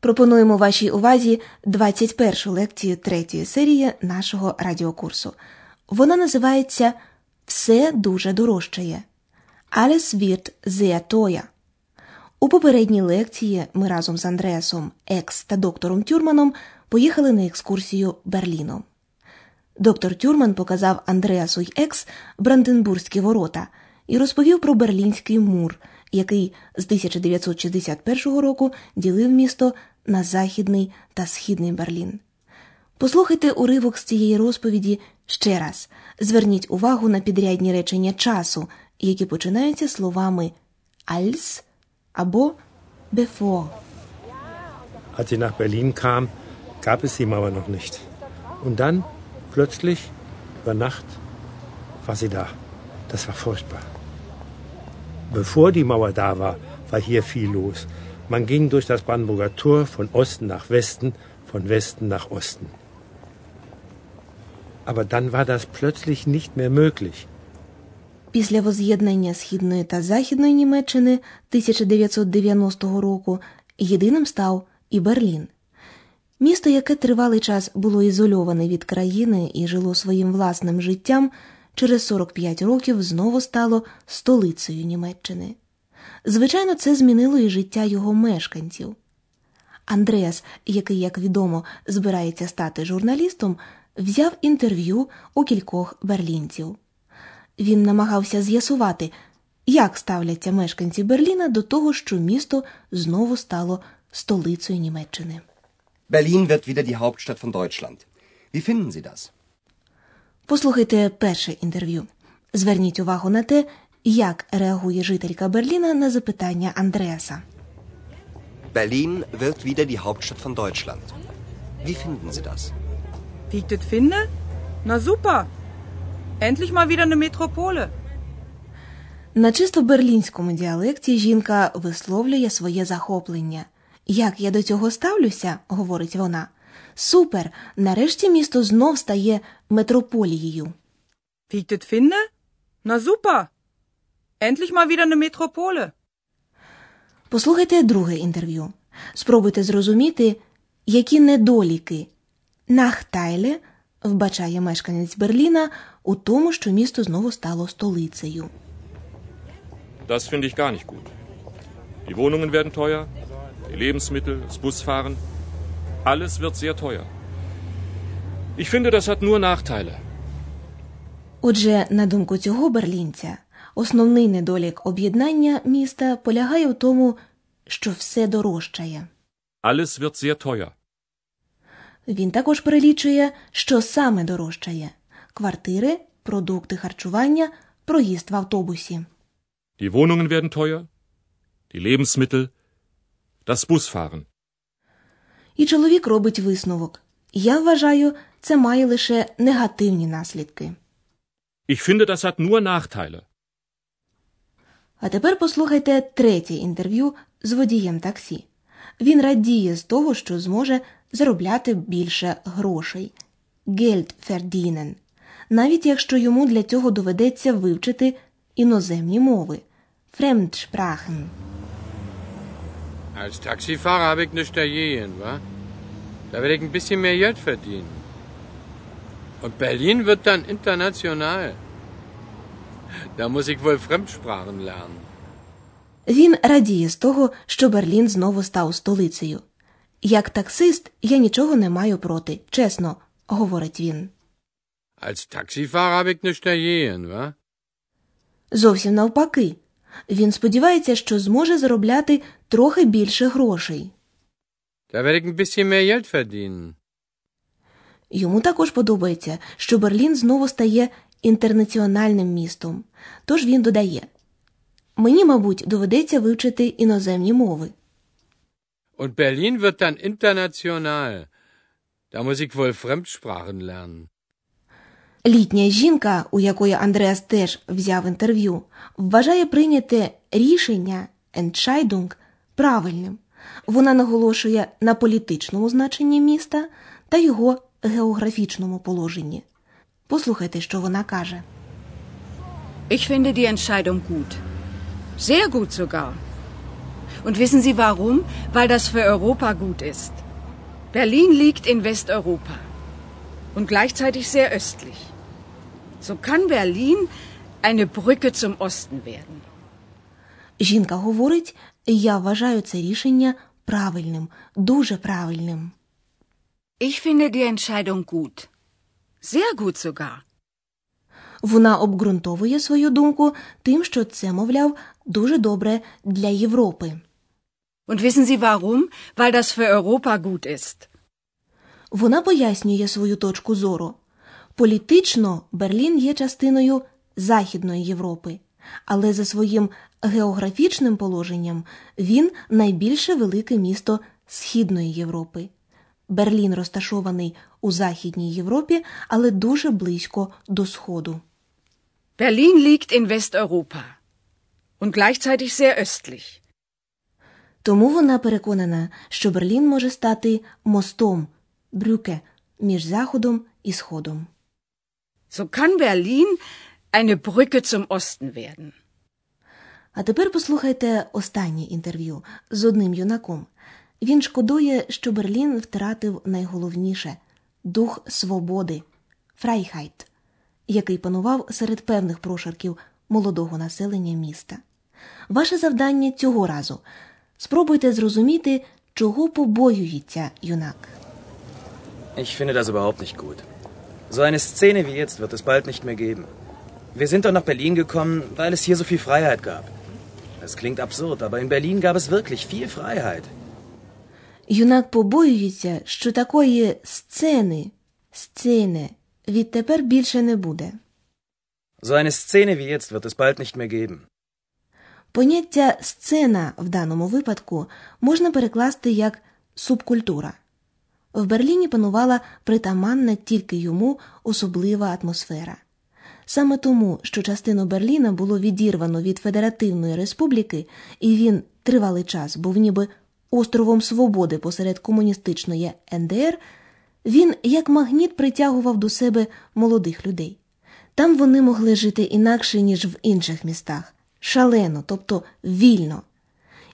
пропонуємо вашій увазі 21-шу лекцію третьої серії нашого радіокурсу. Вона називається Все дуже дорожчає. Alles wird sehr teuer. У попередній лекції ми разом з Андреасом Екс та доктором Тюрманом поїхали на екскурсію Берліном. Доктор Тюрман показав Андреасу й Екс Бранденбурзькі ворота і розповів про Берлінський мур, який з 1961 року ділив місто на Західний та Східний Берлін. Послухайте уривок з цієї розповіді ще раз. Зверніть увагу на підрядні речення часу, які починаються словами als або bevor. Als sie nach Berlin kam, gab es die Mauer noch nicht. Und dann, plötzlich, über Nacht, war sie da. Das war furchtbar. Bevor die Mauer da war, war hier viel los. Man ging durch das Brandenburger Tor von Osten nach Westen, von Westen nach Osten. Aber dann war das plötzlich nicht mehr möglich. Після воз'єднання Східної та Західної Німеччини 1990 року єдиним став і Берлін. Місто, яке тривалий час було ізольоване від країни і жило своїм власним життям, через 45 років знову стало столицею Німеччини. Звичайно, це змінило і життя його мешканців. Андреас, який, як відомо, збирається стати журналістом, взяв інтерв'ю у кількох берлінців. Він намагався з'ясувати, як ставляться мешканці Берліна до того, що місто знову стало столицею Німеччини. Berlin wird wieder die Hauptstadt von Deutschland. Wie finden Sie das? Послухайте перше інтерв'ю. Зверніть увагу на те, як реагує жителька Берліна на запитання Андреаса. Berlin wird wieder die Hauptstadt von Deutschland. Wie finden Sie das? Wie ich das finde? Na super. Endlich mal wieder eine Metropole. На чисто берлінському діалекті жінка висловлює своє захоплення. Як я до цього ставлюся, говорить вона. Супер! Нарешті місто знов стає метрополією. Wie ich das finde? Na super. Endlich mal wieder eine Metropole. Послухайте друге інтерв'ю. Спробуйте зрозуміти, які недоліки нахтайле вбачає мешканець Берліна у тому, що місто знову стало столицею. Das finde ich gar nicht gut. Die Wohnungen werden teuer, die Lebensmittel, das Busfahren. Alles wird sehr teuer. Ich finde, das hat nur Nachteile. Отже, на думку цього берлінця, основний недолік об'єднання міста полягає в тому, що все дорожчає. Alles wird sehr teuer. Він також перелічує, що саме дорожчає квартири, продукти харчування, проїзд в автобусі. Die Wohnungen werden teuer, die Lebensmittel, das Busfahren. І чоловік робить висновок. Я вважаю, це має лише негативні наслідки. Ich finde, das hat nur Nachteile. А тепер послухайте третє інтерв'ю з водієм таксі. Він радіє з того, що зможе заробляти більше грошей. Geld verdienen. Навіть якщо йому для цього доведеться вивчити іноземні мови. Fremdsprachen. Als Taxifahrer habe ich nichts dagegen, wa? Da werde ich ein bisschen mehr Geld verdienen. Und Berlin wird dann international. Da muss ich wohl Fremdsprachen lernen. Він радіє з того, що Берлін знову став столицею. Як таксист я нічого не маю проти, чесно, говорить він. Als Taxifahrer habe ich nichts dagegen, wa? Зовсім навпаки. Він сподівається, що зможе заробляти трохи більше грошей. Da werde ich ein bisschen mehr Geld verdienen. Йому також подобається, що Берлін знову стає інтернаціональним містом. Тож він додає: Мені, мабуть, доведеться вивчити іноземні мови. Und Berlin wird dann international. Da muss ich wohl Fremdsprachen lernen. Літня жінка, у якої Андреас теж взяв інтерв'ю, вважає прийняте рішення Entscheidung правильним. Вона наголошує на політичному значенні міста та його географічному положенні. Послухайте, що вона каже. Ich finde die Entscheidung gut. Sehr gut sogar. Und wissen Sie warum? Weil das für Europa gut ist. Berlin liegt in Westeuropa und gleichzeitig sehr östlich. So kann Berlin eine Brücke zum Osten werden. Жінка говорить, я вважаю це рішення правильним, дуже правильним. Ich finde die Entscheidung gut. Sehr gut sogar. Вона обґрунтовує свою думку тим, що це, мовляв, дуже добре для Європи. Und wissen Sie warum? Weil das für Europa gut ist. Вона пояснює свою точку зору. Політично Берлін є частиною Західної Європи, але за своїм географічним положенням він найбільше велике місто Східної Європи. Берлін розташований у Західній Європі, але дуже близько до Сходу. Berlin liegt in Westeuropa und gleichzeitig sehr östlich. Тому вона переконана, що Берлін може стати мостом Брюке між Заходом і Сходом. So kann Berlin eine Brücke zum Osten werden. А тепер послухайте останнє інтерв'ю з одним юнаком. Він шкодує, що Берлін втратив найголовніше дух свободи Фрайхайт, який панував серед певних прошарків молодого населення міста. Ваше завдання цього разу спробуйте зрозуміти, чого побоюється юнак. Ich finde das überhaupt nicht gut. So eine Szene wie jetzt wird es bald nicht mehr geben. Wir sind doch nach Berlin gekommen, weil es hier so viel Freiheit gab. Es klingt absurd, aber in Berlin gab es wirklich viel Freiheit. Юнак побоюється, що такої сцени, сцени відтепер більше не буде. So eine Szene wie jetzt wird es bald nicht mehr geben. Поняття сцена в даному випадку можна перекласти як субкультура. В Берліні панувала притаманна тільки йому особлива атмосфера. Саме тому, що частину Берліна було відірвано від Федеративної Республіки, і він тривалий час був ніби островом свободи посеред комуністичної НДР, він як магніт притягував до себе молодих людей. Там вони могли жити інакше, ніж в інших містах, шалено, тобто вільно.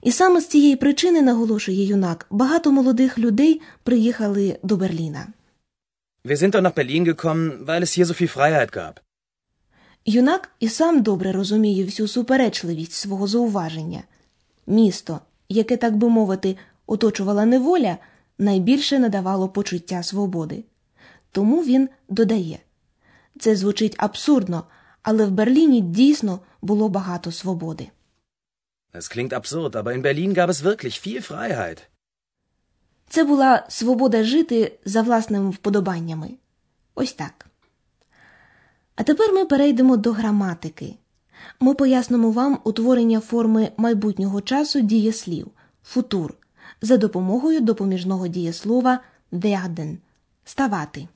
І саме з цієї причини, наголошує юнак, багато молодих людей приїхали до Берліна. Wir sind doch nach Berlin gekommen, weil es hier so viel Freiheit gab. Юнак і сам добре розуміє всю суперечливість свого зауваження. Місто, яке, так би мовити, оточувала неволя, найбільше надавало почуття свободи. Тому він додає це звучить абсурдно, але в Берліні дійсно було багато свободи. Es klingt absurd, aber in Berlin gab es wirklich viel Freiheit. Це була свобода жити за власними вподобаннями. Ось так. А тепер ми перейдемо до граматики. Ми пояснимо вам утворення форми майбутнього часу дієслів футур за допомогою допоміжного дієслова werden – ставати.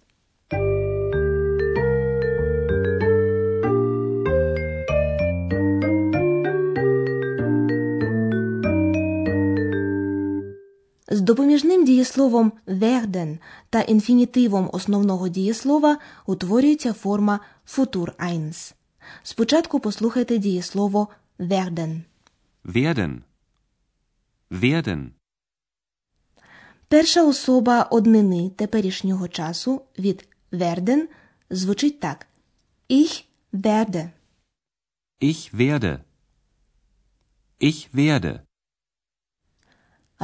Допоміжним дієсловом werden та інфінітивом основного дієслова утворюється форма футур eins. Спочатку послухайте дієслово werden. Werden. Werden. Перша особа однини теперішнього часу від werden звучить так: Ich werde. Ich werde. Ich werde.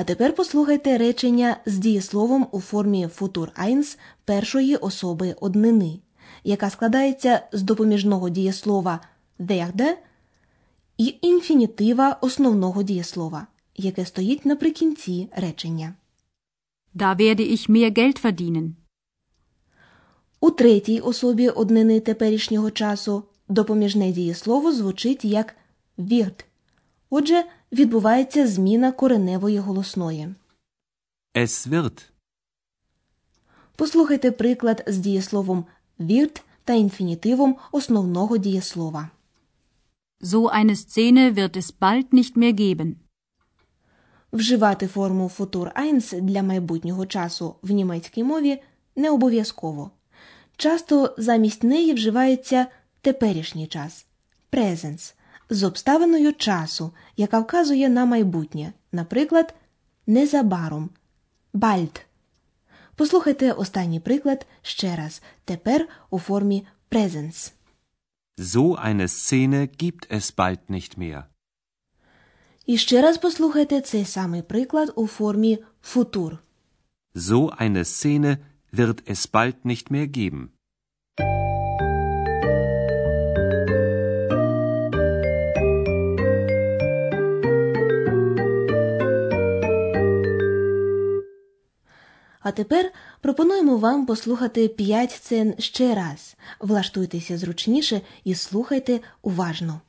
А тепер послухайте речення з дієсловом у формі футур eins першої особи однини, яка складається з допоміжного дієслова werde і інфінітива основного дієслова, яке стоїть наприкінці речення. Da werde ich mehr Geld verdienen. У третій особі однини теперішнього часу допоміжне дієслово звучить як wird. Отже, відбувається зміна кореневої голосної. Es wird. Послухайте приклад з дієсловом wird та інфінітивом основного дієслова. So eine Szene wird es bald nicht mehr geben. Вживати форму Futur eins для майбутнього часу в німецькій мові не обов'язково. Часто замість неї вживається теперішній час presens з обставиною часу, яка вказує на майбутнє, наприклад, незабаром bald. Послухайте останній приклад ще раз, тепер у формі presens. So eine Szene gibt es bald nicht mehr. І ще раз послухайте цей самий приклад у формі футур. So eine Szene wird es bald nicht mehr geben. А тепер пропонуємо вам послухати п'ять сцен ще раз. Влаштуйтеся зручніше і слухайте уважно.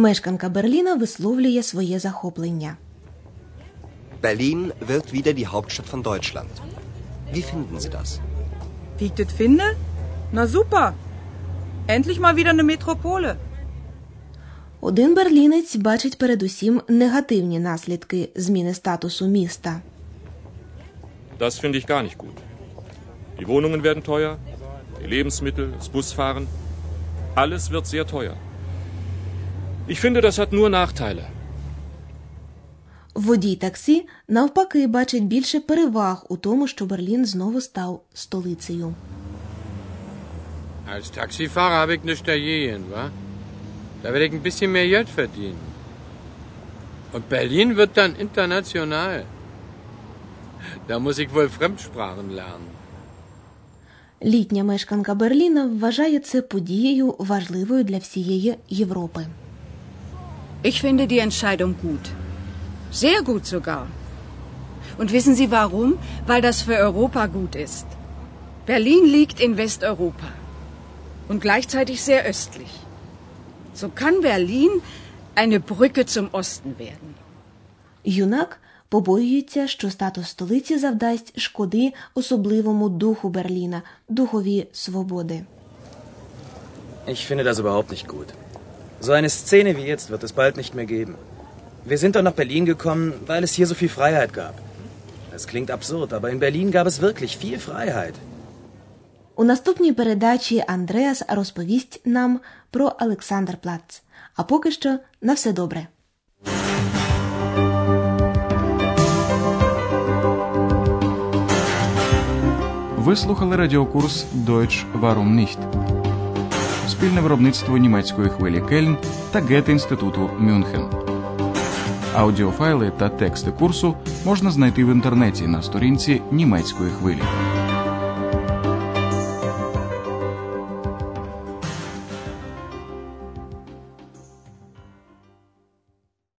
Мешканка Берліна висловлює своє захоплення. Berlin wird wieder die Hauptstadt von Deutschland. Wie finden Sie das? Wie ich das finde? Na super. Endlich mal wieder eine Metropole. Один берлінець бачить передусім негативні наслідки зміни статусу міста. Das finde ich gar nicht gut. Die Wohnungen werden teuer, die Lebensmittel, das Busfahren. Alles wird sehr teuer. Ich finde, das hat nur Nachteile. Водій таксі навпаки бачить більше переваг у тому, що Берлін знову став столицею. Als Taxifahrer habe ich nichts dagegen, wa? Da werde ich ein bisschen mehr Geld verdienen. Und Berlin wird dann international. Da muss ich wohl Fremdsprachen lernen. Літня мешканка Берліна вважає це подією важливою для всієї Європи. Ich finde die Entscheidung gut. Sehr gut sogar. Und wissen Sie warum? Weil das für Europa gut ist. Berlin liegt in Westeuropa und gleichzeitig sehr östlich. So kann Berlin eine Brücke zum Osten werden. Юнак побоюється, що статус столиці завдасть шкоди особливому духу Берліна, духові свободи. Ich finde das überhaupt nicht gut. So eine Szene wie jetzt wird es bald nicht mehr geben. Wir sind doch nach Berlin gekommen, weil es hier so viel Freiheit gab. Es klingt absurd, aber in Berlin gab es wirklich viel Freiheit. У наступній передачі Андреас розповість нам про Олександрплац. А поки що на все добре. Ви слухали радіокурс Deutsch Warum nicht? Спільне виробництво німецької хвилі Кельн та Гете-інституту Мюнхен. Аудіофайли та тексти курсу можна знайти в інтернеті на сторінці німецької хвилі.